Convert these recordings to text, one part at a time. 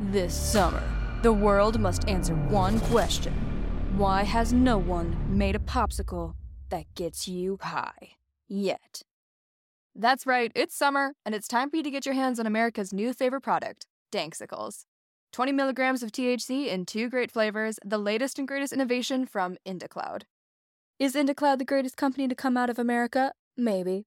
This summer, the world must answer one question Why has no one made a popsicle that gets you high yet? That's right, it's summer, and it's time for you to get your hands on America's new favorite product, Danksicles. 20 milligrams of THC in two great flavors, the latest and greatest innovation from IndaCloud. Is IndaCloud the greatest company to come out of America? Maybe.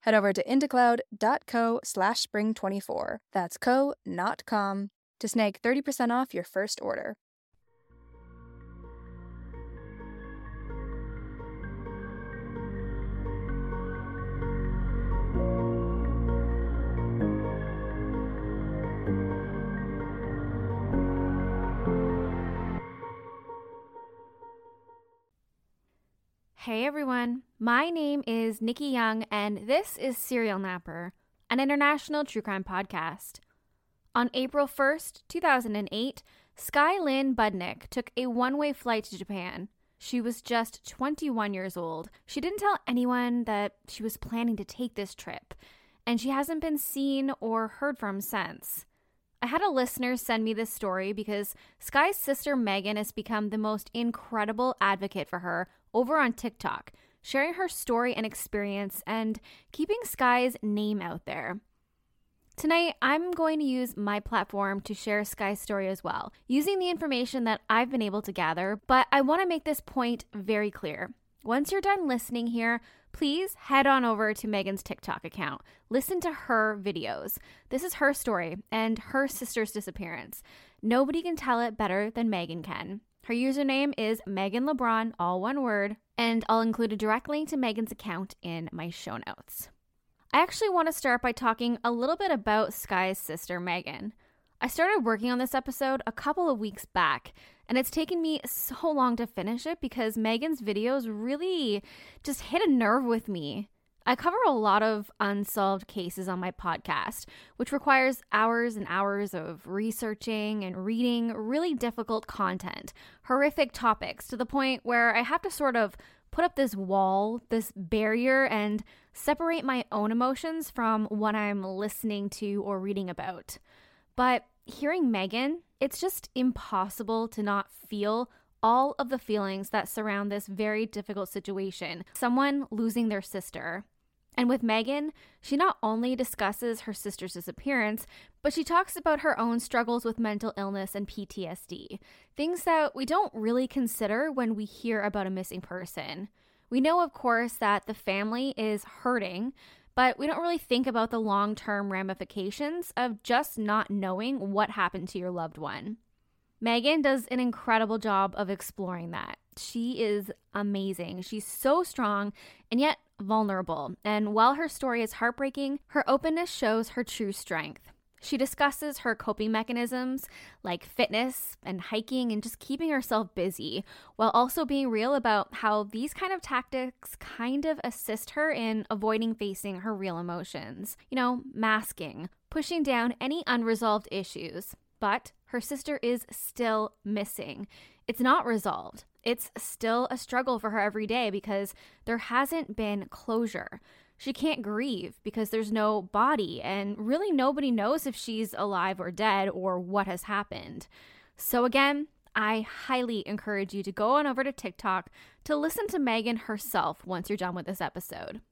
Head over to indacloud.co slash spring24. That's co, not com, to snag 30% off your first order. Hey everyone, my name is Nikki Young, and this is Serial Napper, an international true crime podcast. On April 1st, 2008, Skye Lynn Budnick took a one way flight to Japan. She was just 21 years old. She didn't tell anyone that she was planning to take this trip, and she hasn't been seen or heard from since. I had a listener send me this story because Skye's sister Megan has become the most incredible advocate for her over on TikTok, sharing her story and experience and keeping Skye's name out there. Tonight, I'm going to use my platform to share Skye's story as well, using the information that I've been able to gather, but I want to make this point very clear. Once you're done listening here, please head on over to Megan's TikTok account. Listen to her videos. This is her story and her sister's disappearance. Nobody can tell it better than Megan can. Her username is Megan LeBron, all one word, and I'll include a direct link to Megan's account in my show notes. I actually want to start by talking a little bit about Skye's sister, Megan. I started working on this episode a couple of weeks back, and it's taken me so long to finish it because Megan's videos really just hit a nerve with me. I cover a lot of unsolved cases on my podcast, which requires hours and hours of researching and reading really difficult content, horrific topics, to the point where I have to sort of put up this wall, this barrier, and separate my own emotions from what I'm listening to or reading about. But hearing Megan, it's just impossible to not feel all of the feelings that surround this very difficult situation someone losing their sister. And with Megan, she not only discusses her sister's disappearance, but she talks about her own struggles with mental illness and PTSD, things that we don't really consider when we hear about a missing person. We know, of course, that the family is hurting, but we don't really think about the long term ramifications of just not knowing what happened to your loved one. Megan does an incredible job of exploring that. She is amazing. She's so strong and yet vulnerable. And while her story is heartbreaking, her openness shows her true strength. She discusses her coping mechanisms like fitness and hiking and just keeping herself busy, while also being real about how these kind of tactics kind of assist her in avoiding facing her real emotions. You know, masking, pushing down any unresolved issues. But her sister is still missing. It's not resolved. It's still a struggle for her every day because there hasn't been closure. She can't grieve because there's no body, and really nobody knows if she's alive or dead or what has happened. So, again, I highly encourage you to go on over to TikTok to listen to Megan herself once you're done with this episode.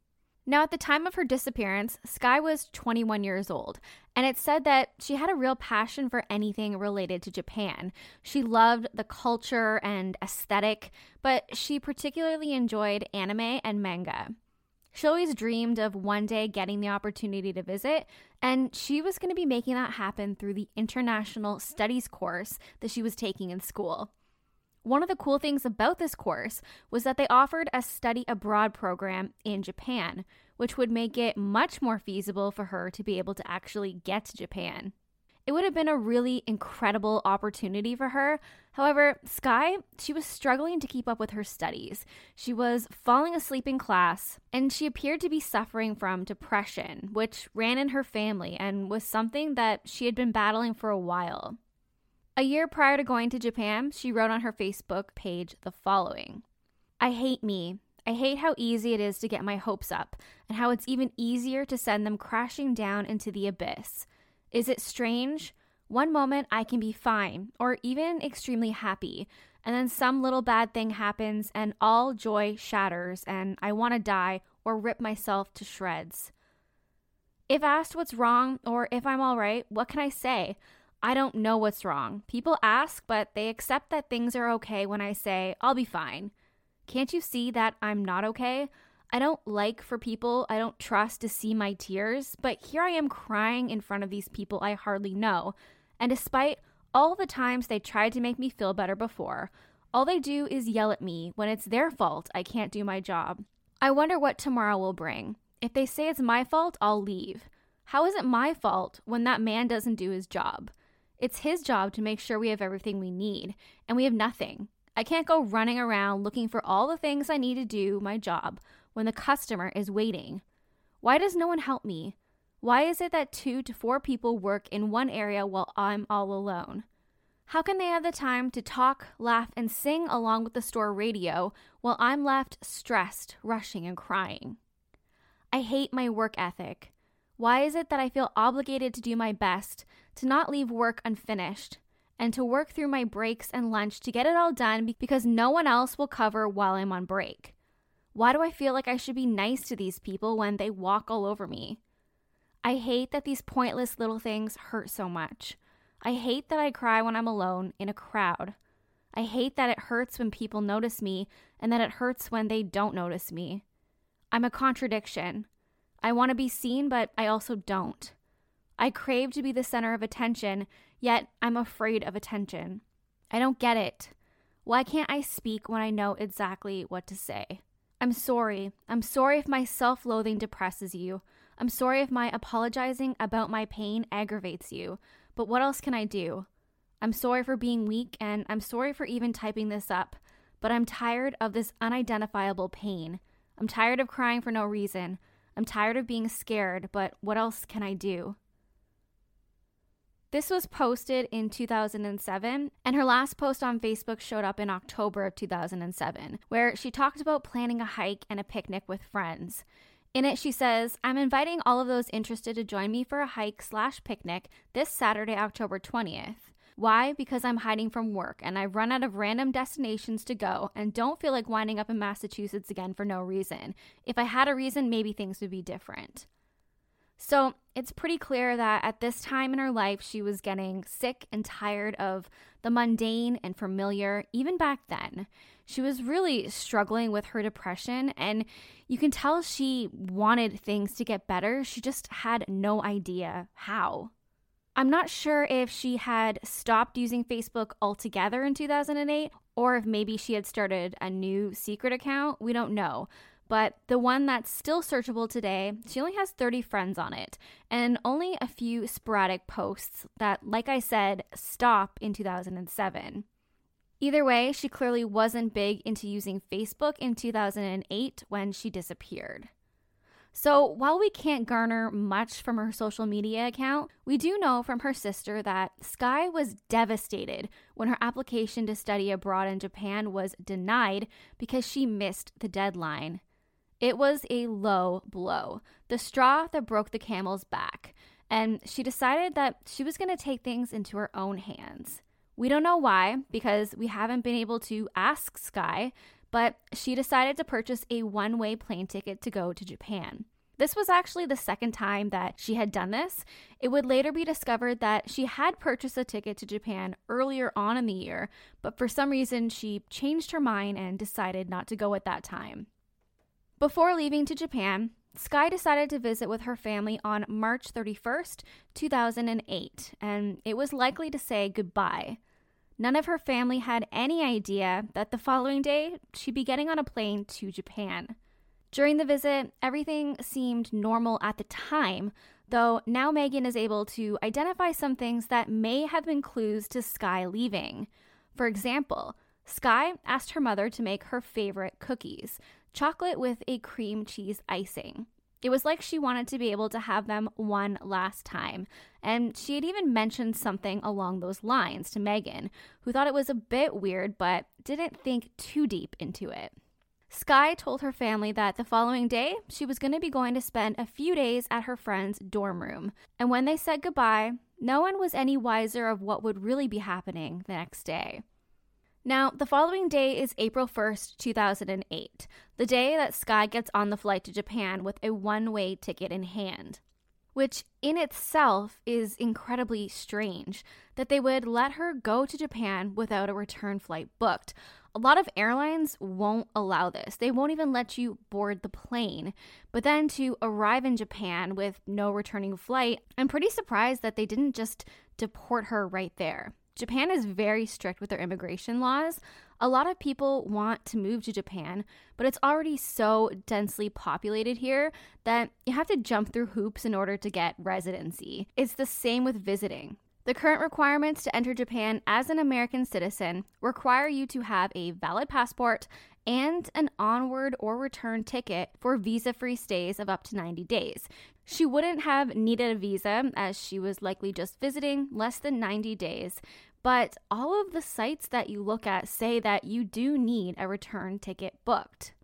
Now, at the time of her disappearance, Skye was 21 years old, and it's said that she had a real passion for anything related to Japan. She loved the culture and aesthetic, but she particularly enjoyed anime and manga. She always dreamed of one day getting the opportunity to visit, and she was going to be making that happen through the International Studies course that she was taking in school. One of the cool things about this course was that they offered a study abroad program in Japan, which would make it much more feasible for her to be able to actually get to Japan. It would have been a really incredible opportunity for her. However, Skye, she was struggling to keep up with her studies. She was falling asleep in class, and she appeared to be suffering from depression, which ran in her family and was something that she had been battling for a while. A year prior to going to Japan, she wrote on her Facebook page the following I hate me. I hate how easy it is to get my hopes up, and how it's even easier to send them crashing down into the abyss. Is it strange? One moment I can be fine or even extremely happy, and then some little bad thing happens and all joy shatters and I want to die or rip myself to shreds. If asked what's wrong or if I'm all right, what can I say? I don't know what's wrong. People ask, but they accept that things are okay when I say, I'll be fine. Can't you see that I'm not okay? I don't like for people I don't trust to see my tears, but here I am crying in front of these people I hardly know. And despite all the times they tried to make me feel better before, all they do is yell at me when it's their fault I can't do my job. I wonder what tomorrow will bring. If they say it's my fault, I'll leave. How is it my fault when that man doesn't do his job? It's his job to make sure we have everything we need, and we have nothing. I can't go running around looking for all the things I need to do my job when the customer is waiting? Why does no one help me? Why is it that two to four people work in one area while I'm all alone? How can they have the time to talk, laugh, and sing along with the store radio while I'm left stressed, rushing, and crying? I hate my work ethic. Why is it that I feel obligated to do my best, to not leave work unfinished, and to work through my breaks and lunch to get it all done because no one else will cover while I'm on break? Why do I feel like I should be nice to these people when they walk all over me? I hate that these pointless little things hurt so much. I hate that I cry when I'm alone in a crowd. I hate that it hurts when people notice me and that it hurts when they don't notice me. I'm a contradiction. I want to be seen, but I also don't. I crave to be the center of attention, yet I'm afraid of attention. I don't get it. Why can't I speak when I know exactly what to say? I'm sorry. I'm sorry if my self loathing depresses you. I'm sorry if my apologizing about my pain aggravates you. But what else can I do? I'm sorry for being weak and I'm sorry for even typing this up. But I'm tired of this unidentifiable pain. I'm tired of crying for no reason. I'm tired of being scared, but what else can I do? This was posted in 2007, and her last post on Facebook showed up in October of 2007, where she talked about planning a hike and a picnic with friends. In it, she says, I'm inviting all of those interested to join me for a hike slash picnic this Saturday, October 20th. Why? Because I'm hiding from work and I've run out of random destinations to go and don't feel like winding up in Massachusetts again for no reason. If I had a reason, maybe things would be different. So it's pretty clear that at this time in her life, she was getting sick and tired of the mundane and familiar, even back then. She was really struggling with her depression, and you can tell she wanted things to get better. She just had no idea how. I'm not sure if she had stopped using Facebook altogether in 2008 or if maybe she had started a new secret account. We don't know. But the one that's still searchable today, she only has 30 friends on it and only a few sporadic posts that, like I said, stop in 2007. Either way, she clearly wasn't big into using Facebook in 2008 when she disappeared. So, while we can't garner much from her social media account, we do know from her sister that Skye was devastated when her application to study abroad in Japan was denied because she missed the deadline. It was a low blow, the straw that broke the camel's back, and she decided that she was going to take things into her own hands. We don't know why, because we haven't been able to ask Skye, but she decided to purchase a one way plane ticket to go to Japan. This was actually the second time that she had done this. It would later be discovered that she had purchased a ticket to Japan earlier on in the year, but for some reason she changed her mind and decided not to go at that time. Before leaving to Japan, Skye decided to visit with her family on March 31st, 2008, and it was likely to say goodbye. None of her family had any idea that the following day she'd be getting on a plane to Japan. During the visit, everything seemed normal at the time, though now Megan is able to identify some things that may have been clues to Skye leaving. For example, Skye asked her mother to make her favorite cookies chocolate with a cream cheese icing. It was like she wanted to be able to have them one last time. And she had even mentioned something along those lines to Megan, who thought it was a bit weird but didn't think too deep into it. Skye told her family that the following day she was going to be going to spend a few days at her friend's dorm room. And when they said goodbye, no one was any wiser of what would really be happening the next day. Now, the following day is April 1st, 2008, the day that Skye gets on the flight to Japan with a one way ticket in hand which in itself is incredibly strange that they would let her go to Japan without a return flight booked. A lot of airlines won't allow this. They won't even let you board the plane. But then to arrive in Japan with no returning flight, I'm pretty surprised that they didn't just deport her right there. Japan is very strict with their immigration laws. A lot of people want to move to Japan, but it's already so densely populated here that you have to jump through hoops in order to get residency. It's the same with visiting. The current requirements to enter Japan as an American citizen require you to have a valid passport and an onward or return ticket for visa free stays of up to 90 days. She wouldn't have needed a visa as she was likely just visiting less than 90 days, but all of the sites that you look at say that you do need a return ticket booked.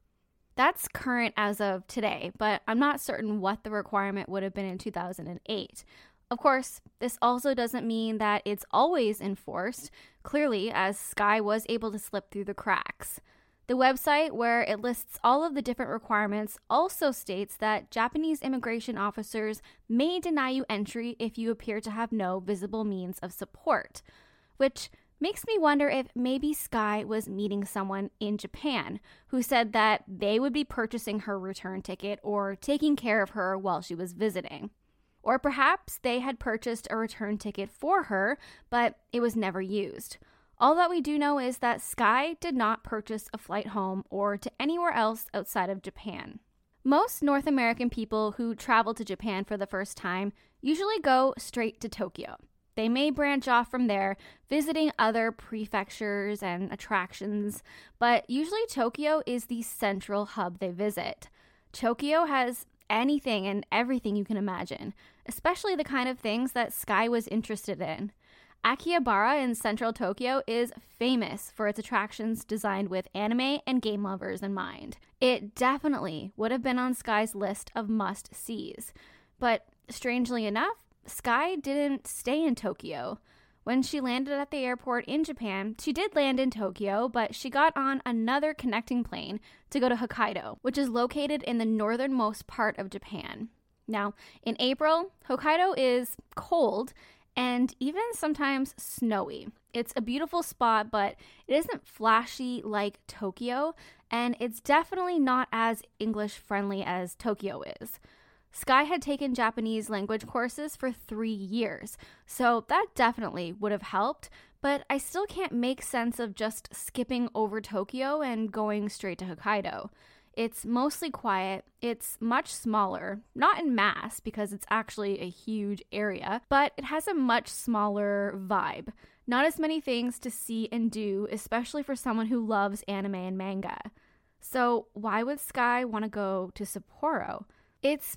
That's current as of today, but I'm not certain what the requirement would have been in 2008. Of course, this also doesn't mean that it's always enforced, clearly, as Skye was able to slip through the cracks. The website, where it lists all of the different requirements, also states that Japanese immigration officers may deny you entry if you appear to have no visible means of support which makes me wonder if maybe Skye was meeting someone in Japan who said that they would be purchasing her return ticket or taking care of her while she was visiting. Or perhaps they had purchased a return ticket for her, but it was never used. All that we do know is that Skye did not purchase a flight home or to anywhere else outside of Japan. Most North American people who travel to Japan for the first time usually go straight to Tokyo. They may branch off from there, visiting other prefectures and attractions, but usually Tokyo is the central hub they visit. Tokyo has anything and everything you can imagine, especially the kind of things that Skye was interested in. Akihabara in central Tokyo is famous for its attractions designed with anime and game lovers in mind. It definitely would have been on Skye's list of must sees. But strangely enough, Skye didn't stay in Tokyo. When she landed at the airport in Japan, she did land in Tokyo, but she got on another connecting plane to go to Hokkaido, which is located in the northernmost part of Japan. Now, in April, Hokkaido is cold and even sometimes snowy. It's a beautiful spot, but it isn't flashy like Tokyo, and it's definitely not as English friendly as Tokyo is. Skye had taken Japanese language courses for three years, so that definitely would have helped, but I still can't make sense of just skipping over Tokyo and going straight to Hokkaido. It's mostly quiet, it's much smaller, not in mass because it's actually a huge area, but it has a much smaller vibe. Not as many things to see and do, especially for someone who loves anime and manga. So, why would Skye want to go to Sapporo? It's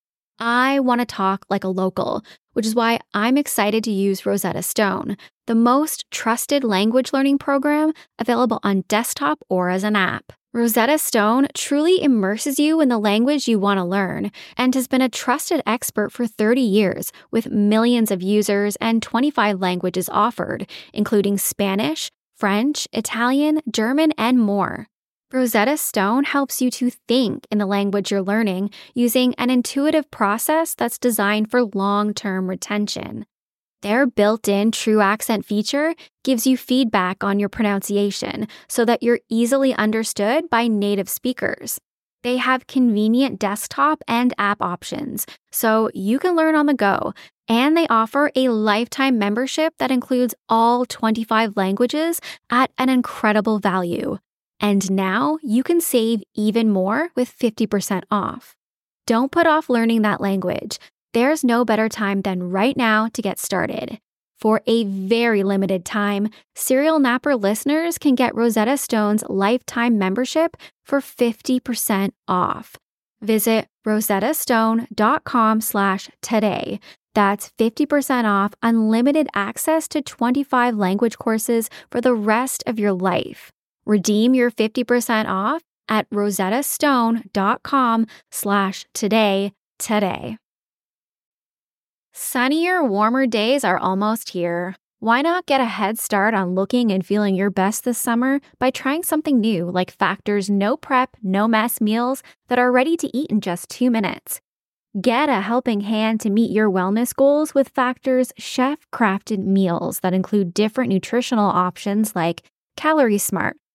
I want to talk like a local, which is why I'm excited to use Rosetta Stone, the most trusted language learning program available on desktop or as an app. Rosetta Stone truly immerses you in the language you want to learn and has been a trusted expert for 30 years with millions of users and 25 languages offered, including Spanish, French, Italian, German, and more. Rosetta Stone helps you to think in the language you're learning using an intuitive process that's designed for long term retention. Their built in true accent feature gives you feedback on your pronunciation so that you're easily understood by native speakers. They have convenient desktop and app options, so you can learn on the go. And they offer a lifetime membership that includes all 25 languages at an incredible value. And now you can save even more with 50% off. Don't put off learning that language. There's no better time than right now to get started. For a very limited time, Serial Napper listeners can get Rosetta Stone's lifetime membership for 50% off. Visit rosettastone.com slash today. That's 50% off unlimited access to 25 language courses for the rest of your life. Redeem your 50% off at rosettastone.com slash today today. Sunnier, warmer days are almost here. Why not get a head start on looking and feeling your best this summer by trying something new like Factor's no prep, no mess meals that are ready to eat in just two minutes? Get a helping hand to meet your wellness goals with Factor's chef crafted meals that include different nutritional options like Calorie Smart,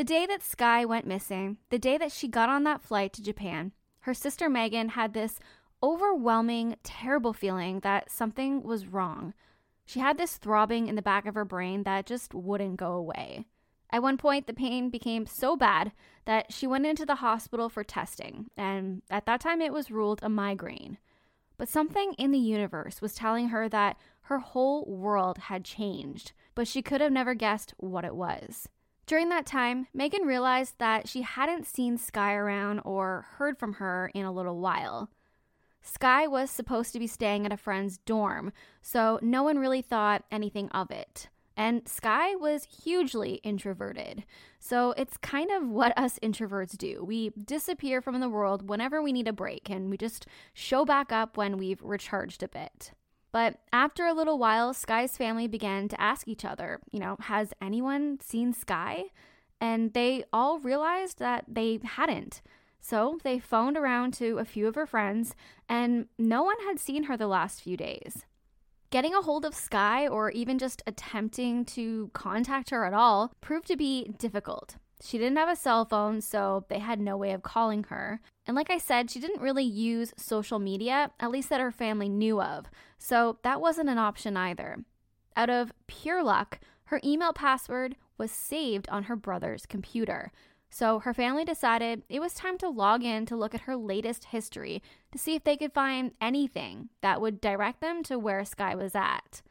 The day that Skye went missing, the day that she got on that flight to Japan, her sister Megan had this overwhelming, terrible feeling that something was wrong. She had this throbbing in the back of her brain that just wouldn't go away. At one point, the pain became so bad that she went into the hospital for testing, and at that time it was ruled a migraine. But something in the universe was telling her that her whole world had changed, but she could have never guessed what it was. During that time, Megan realized that she hadn't seen Skye around or heard from her in a little while. Skye was supposed to be staying at a friend's dorm, so no one really thought anything of it. And Skye was hugely introverted. So it's kind of what us introverts do. We disappear from the world whenever we need a break, and we just show back up when we've recharged a bit. But after a little while, Skye's family began to ask each other, you know, has anyone seen Skye? And they all realized that they hadn't. So they phoned around to a few of her friends, and no one had seen her the last few days. Getting a hold of Skye, or even just attempting to contact her at all, proved to be difficult. She didn't have a cell phone, so they had no way of calling her. And like I said, she didn't really use social media, at least that her family knew of, so that wasn't an option either. Out of pure luck, her email password was saved on her brother's computer. So her family decided it was time to log in to look at her latest history to see if they could find anything that would direct them to where Skye was at.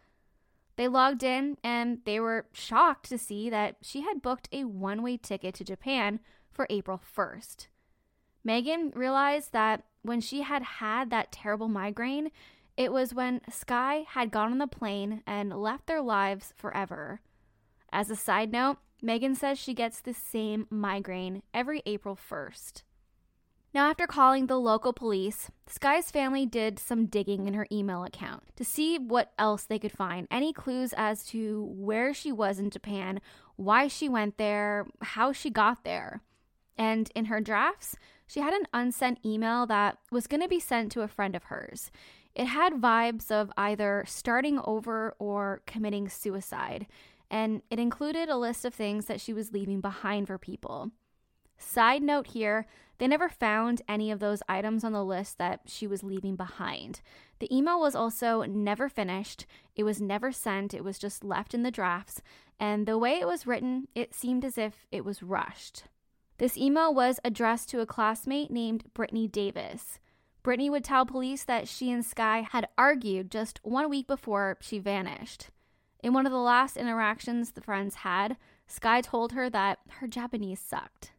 They logged in and they were shocked to see that she had booked a one way ticket to Japan for April 1st. Megan realized that when she had had that terrible migraine, it was when Skye had gone on the plane and left their lives forever. As a side note, Megan says she gets the same migraine every April 1st. Now, after calling the local police, Skye's family did some digging in her email account to see what else they could find any clues as to where she was in Japan, why she went there, how she got there. And in her drafts, she had an unsent email that was going to be sent to a friend of hers. It had vibes of either starting over or committing suicide, and it included a list of things that she was leaving behind for people. Side note here, they never found any of those items on the list that she was leaving behind. The email was also never finished, it was never sent, it was just left in the drafts, and the way it was written, it seemed as if it was rushed. This email was addressed to a classmate named Brittany Davis. Brittany would tell police that she and Skye had argued just one week before she vanished. In one of the last interactions the friends had, Skye told her that her Japanese sucked.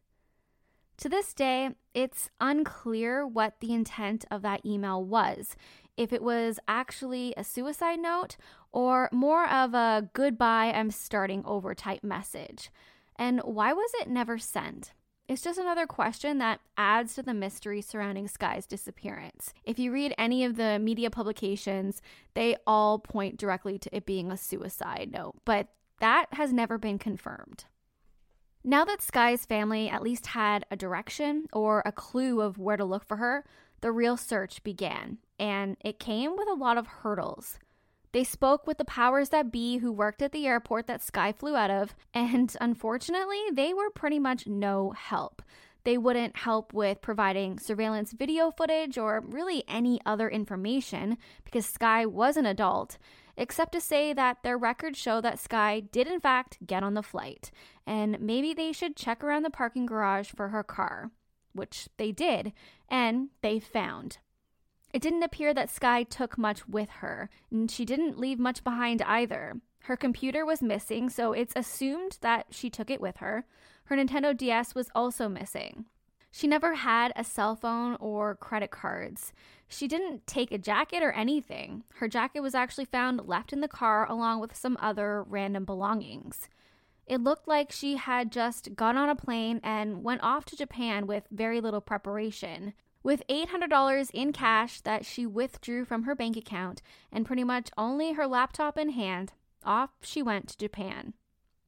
To this day, it's unclear what the intent of that email was. If it was actually a suicide note or more of a goodbye, I'm starting over type message. And why was it never sent? It's just another question that adds to the mystery surrounding Skye's disappearance. If you read any of the media publications, they all point directly to it being a suicide note, but that has never been confirmed. Now that Skye's family at least had a direction or a clue of where to look for her, the real search began, and it came with a lot of hurdles. They spoke with the powers that be who worked at the airport that Skye flew out of, and unfortunately, they were pretty much no help. They wouldn't help with providing surveillance video footage or really any other information because Skye was an adult, except to say that their records show that Skye did, in fact, get on the flight, and maybe they should check around the parking garage for her car, which they did, and they found. It didn't appear that Skye took much with her, and she didn't leave much behind either. Her computer was missing, so it's assumed that she took it with her. Her Nintendo DS was also missing. She never had a cell phone or credit cards. She didn't take a jacket or anything. Her jacket was actually found left in the car along with some other random belongings. It looked like she had just gone on a plane and went off to Japan with very little preparation. With $800 in cash that she withdrew from her bank account and pretty much only her laptop in hand, off she went to Japan.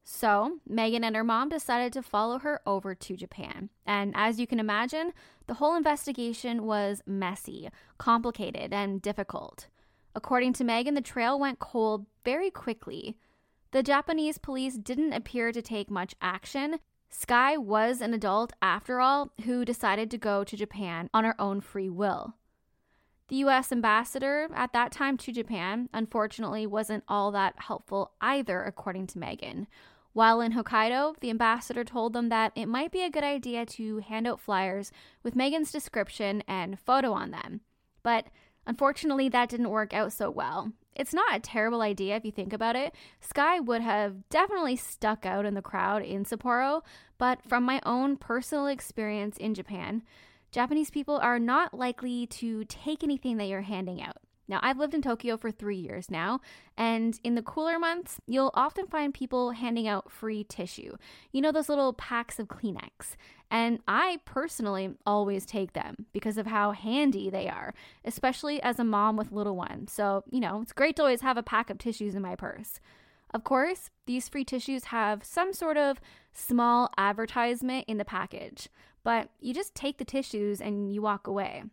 So, Megan and her mom decided to follow her over to Japan. And as you can imagine, the whole investigation was messy, complicated, and difficult. According to Megan, the trail went cold very quickly. The Japanese police didn't appear to take much action, Skye was an adult, after all, who decided to go to Japan on her own free will. The US ambassador at that time to Japan, unfortunately, wasn't all that helpful either, according to Megan. While in Hokkaido, the ambassador told them that it might be a good idea to hand out flyers with Megan's description and photo on them. But unfortunately, that didn't work out so well. It's not a terrible idea if you think about it. Skye would have definitely stuck out in the crowd in Sapporo, but from my own personal experience in Japan, Japanese people are not likely to take anything that you're handing out. Now, I've lived in Tokyo for three years now, and in the cooler months, you'll often find people handing out free tissue. You know, those little packs of Kleenex. And I personally always take them because of how handy they are, especially as a mom with little ones. So, you know, it's great to always have a pack of tissues in my purse. Of course, these free tissues have some sort of small advertisement in the package, but you just take the tissues and you walk away.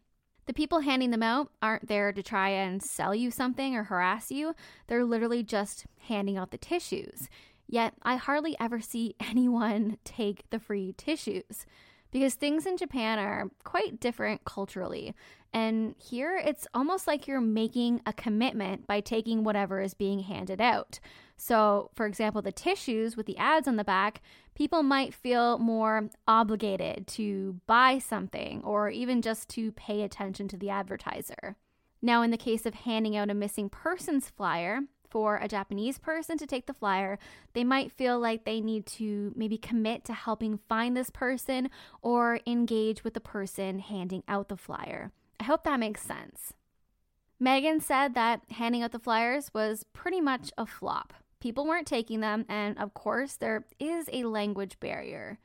The people handing them out aren't there to try and sell you something or harass you. They're literally just handing out the tissues. Yet I hardly ever see anyone take the free tissues. Because things in Japan are quite different culturally. And here it's almost like you're making a commitment by taking whatever is being handed out. So, for example, the tissues with the ads on the back, people might feel more obligated to buy something or even just to pay attention to the advertiser. Now, in the case of handing out a missing persons flyer, for a Japanese person to take the flyer, they might feel like they need to maybe commit to helping find this person or engage with the person handing out the flyer. I hope that makes sense. Megan said that handing out the flyers was pretty much a flop. People weren't taking them, and of course, there is a language barrier.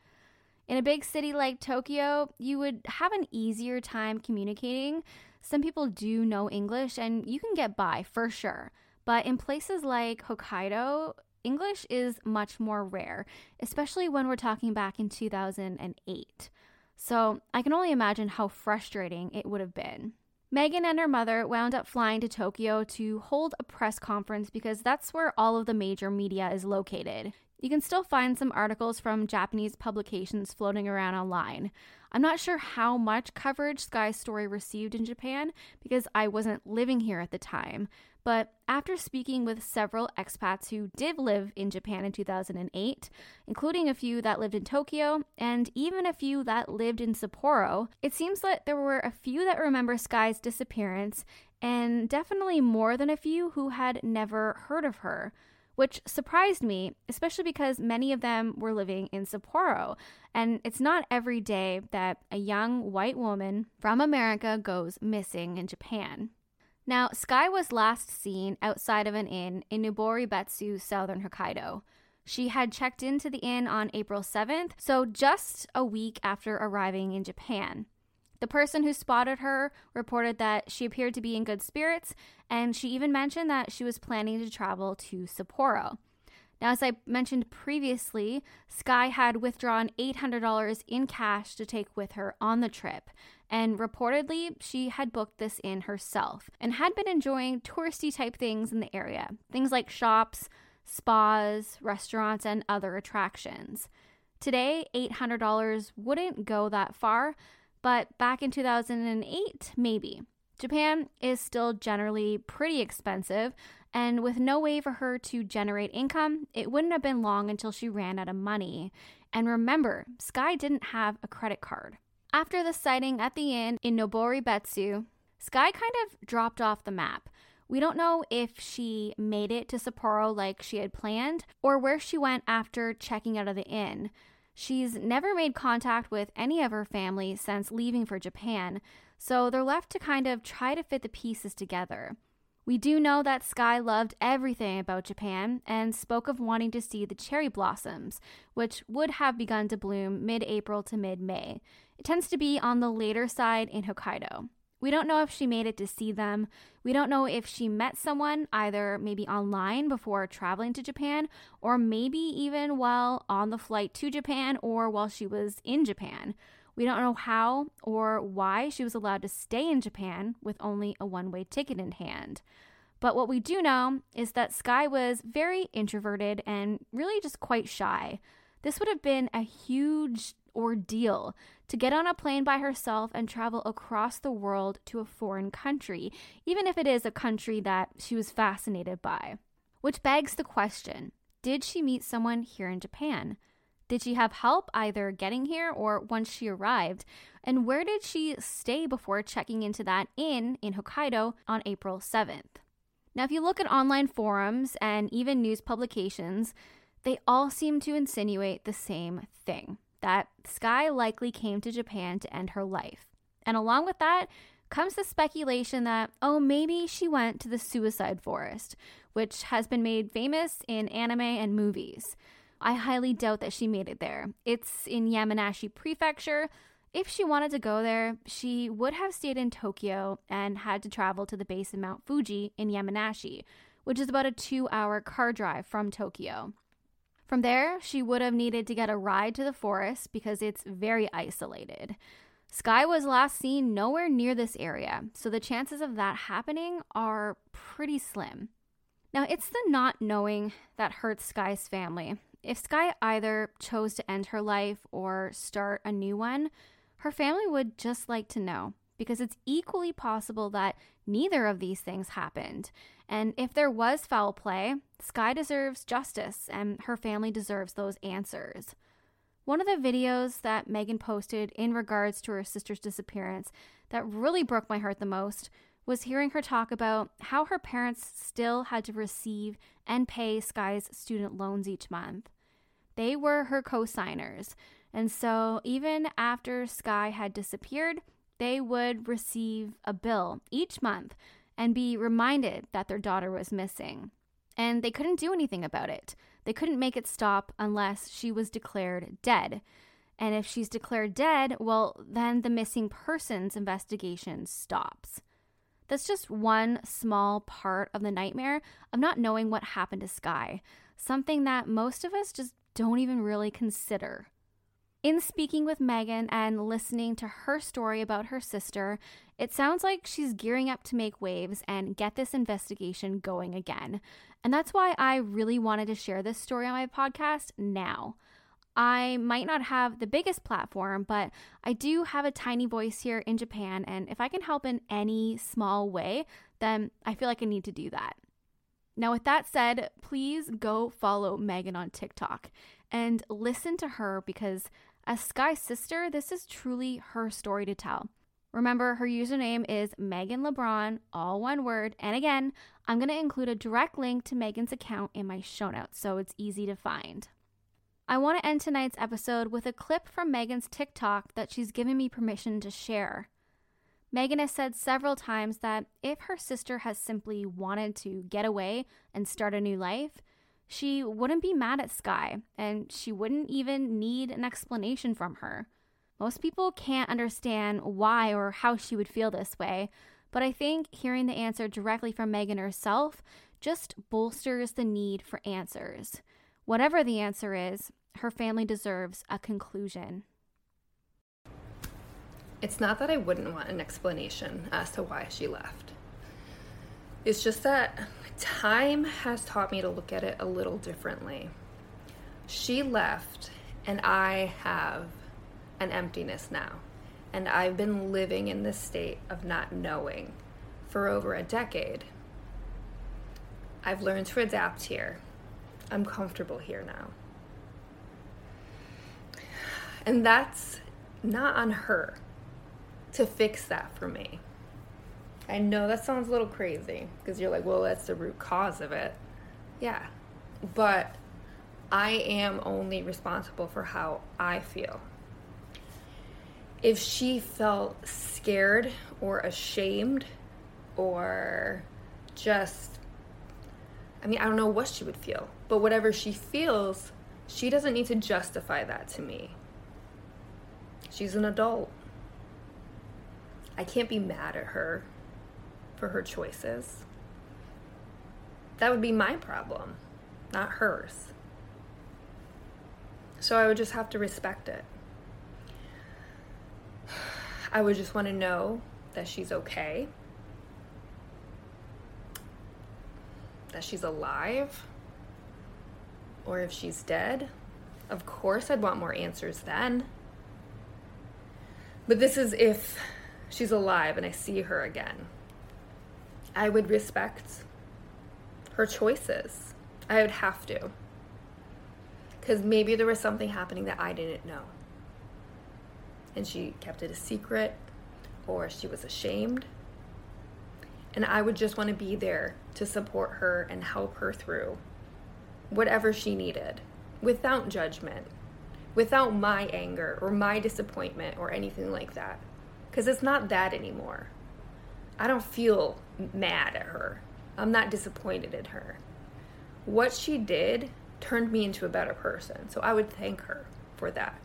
In a big city like Tokyo, you would have an easier time communicating. Some people do know English, and you can get by for sure. But in places like Hokkaido, English is much more rare, especially when we're talking back in 2008. So I can only imagine how frustrating it would have been. Megan and her mother wound up flying to Tokyo to hold a press conference because that's where all of the major media is located. You can still find some articles from Japanese publications floating around online. I'm not sure how much coverage Skye's story received in Japan because I wasn't living here at the time, but after speaking with several expats who did live in Japan in 2008, including a few that lived in Tokyo and even a few that lived in Sapporo, it seems that there were a few that remember Skye's disappearance and definitely more than a few who had never heard of her which surprised me, especially because many of them were living in Sapporo. And it's not every day that a young white woman from America goes missing in Japan. Now, Skye was last seen outside of an inn in Noboribetsu, southern Hokkaido. She had checked into the inn on April 7th, so just a week after arriving in Japan. The person who spotted her reported that she appeared to be in good spirits, and she even mentioned that she was planning to travel to Sapporo. Now, as I mentioned previously, Skye had withdrawn $800 in cash to take with her on the trip, and reportedly, she had booked this in herself and had been enjoying touristy type things in the area things like shops, spas, restaurants, and other attractions. Today, $800 wouldn't go that far, but back in 2008, maybe. Japan is still generally pretty expensive, and with no way for her to generate income, it wouldn't have been long until she ran out of money. And remember, Skye didn't have a credit card. After the sighting at the inn in Noboribetsu, Skye kind of dropped off the map. We don't know if she made it to Sapporo like she had planned or where she went after checking out of the inn. She's never made contact with any of her family since leaving for Japan, so they're left to kind of try to fit the pieces together. We do know that Skye loved everything about Japan and spoke of wanting to see the cherry blossoms, which would have begun to bloom mid April to mid May. It tends to be on the later side in Hokkaido. We don't know if she made it to see them. We don't know if she met someone either maybe online before traveling to Japan, or maybe even while on the flight to Japan or while she was in Japan. We don't know how or why she was allowed to stay in Japan with only a one way ticket in hand. But what we do know is that Skye was very introverted and really just quite shy. This would have been a huge ordeal to get on a plane by herself and travel across the world to a foreign country, even if it is a country that she was fascinated by. Which begs the question did she meet someone here in Japan? Did she have help either getting here or once she arrived? And where did she stay before checking into that inn in Hokkaido on April 7th? Now, if you look at online forums and even news publications, they all seem to insinuate the same thing that Skye likely came to Japan to end her life. And along with that comes the speculation that, oh, maybe she went to the suicide forest, which has been made famous in anime and movies. I highly doubt that she made it there. It's in Yamanashi Prefecture. If she wanted to go there, she would have stayed in Tokyo and had to travel to the base of Mount Fuji in Yamanashi, which is about a two hour car drive from Tokyo. From there, she would have needed to get a ride to the forest because it's very isolated. Skye was last seen nowhere near this area, so the chances of that happening are pretty slim. Now, it's the not knowing that hurts Skye's family. If Skye either chose to end her life or start a new one, her family would just like to know because it's equally possible that neither of these things happened. And if there was foul play, Skye deserves justice and her family deserves those answers. One of the videos that Megan posted in regards to her sister's disappearance that really broke my heart the most was hearing her talk about how her parents still had to receive and pay Skye's student loans each month. They were her co signers, and so even after Skye had disappeared, they would receive a bill each month and be reminded that their daughter was missing. And they couldn't do anything about it. They couldn't make it stop unless she was declared dead. And if she's declared dead, well, then the missing persons investigation stops. That's just one small part of the nightmare of not knowing what happened to Skye, something that most of us just don't even really consider. In speaking with Megan and listening to her story about her sister, it sounds like she's gearing up to make waves and get this investigation going again. And that's why I really wanted to share this story on my podcast now. I might not have the biggest platform, but I do have a tiny voice here in Japan, and if I can help in any small way, then I feel like I need to do that. Now, with that said, please go follow Megan on TikTok and listen to her because as Skye's sister, this is truly her story to tell. Remember, her username is Megan LeBron, all one word. And again, I'm going to include a direct link to Megan's account in my show notes so it's easy to find. I want to end tonight's episode with a clip from Megan's TikTok that she's given me permission to share. Megan has said several times that if her sister has simply wanted to get away and start a new life, she wouldn't be mad at Skye, and she wouldn't even need an explanation from her. Most people can't understand why or how she would feel this way, but I think hearing the answer directly from Megan herself just bolsters the need for answers. Whatever the answer is, her family deserves a conclusion. It's not that I wouldn't want an explanation as to why she left. It's just that time has taught me to look at it a little differently. She left, and I have an emptiness now. And I've been living in this state of not knowing for over a decade. I've learned to adapt here. I'm comfortable here now. And that's not on her to fix that for me. I know that sounds a little crazy because you're like, well, that's the root cause of it. Yeah. But I am only responsible for how I feel. If she felt scared or ashamed or just, I mean, I don't know what she would feel, but whatever she feels, she doesn't need to justify that to me. She's an adult. I can't be mad at her for her choices. That would be my problem, not hers. So I would just have to respect it. I would just want to know that she's okay, that she's alive, or if she's dead. Of course, I'd want more answers then. But this is if she's alive and I see her again. I would respect her choices. I would have to. Because maybe there was something happening that I didn't know. And she kept it a secret, or she was ashamed. And I would just want to be there to support her and help her through whatever she needed without judgment, without my anger or my disappointment or anything like that. Because it's not that anymore. I don't feel mad at her. I'm not disappointed in her. What she did turned me into a better person, so I would thank her for that.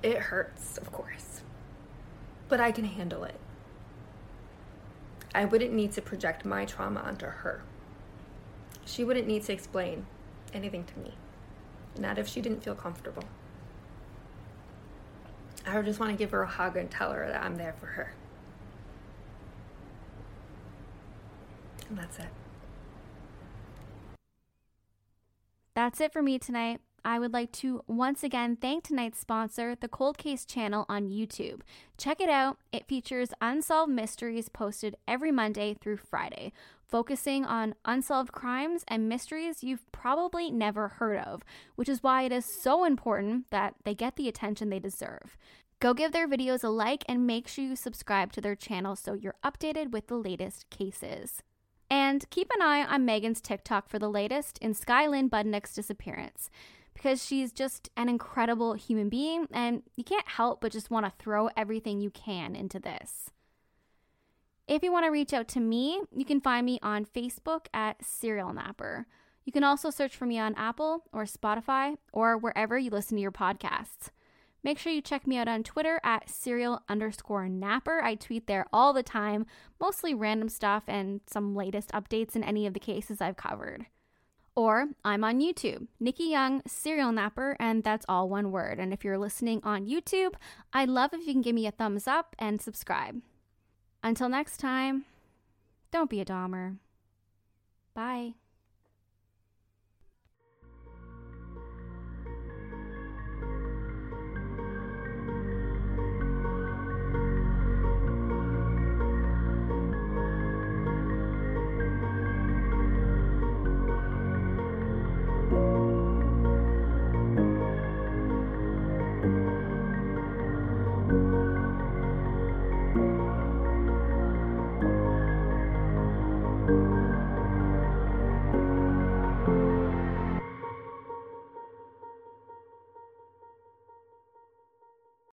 It hurts, of course, but I can handle it. I wouldn't need to project my trauma onto her. She wouldn't need to explain anything to me, not if she didn't feel comfortable. I just want to give her a hug and tell her that I'm there for her. And that's it. That's it for me tonight. I would like to once again thank tonight's sponsor, the Cold Case channel on YouTube. Check it out. It features unsolved mysteries posted every Monday through Friday, focusing on unsolved crimes and mysteries you've probably never heard of, which is why it is so important that they get the attention they deserve. Go give their videos a like and make sure you subscribe to their channel so you're updated with the latest cases. And keep an eye on Megan's TikTok for the latest in Skye Lynn Budnick's disappearance because she's just an incredible human being and you can't help but just want to throw everything you can into this. If you want to reach out to me, you can find me on Facebook at Serial Napper. You can also search for me on Apple or Spotify or wherever you listen to your podcasts. Make sure you check me out on Twitter at serial underscore napper. I tweet there all the time, mostly random stuff and some latest updates in any of the cases I've covered. Or I'm on YouTube, Nikki Young, Serial Napper, and that's all one word. And if you're listening on YouTube, I'd love if you can give me a thumbs up and subscribe. Until next time, don't be a Dahmer. Bye.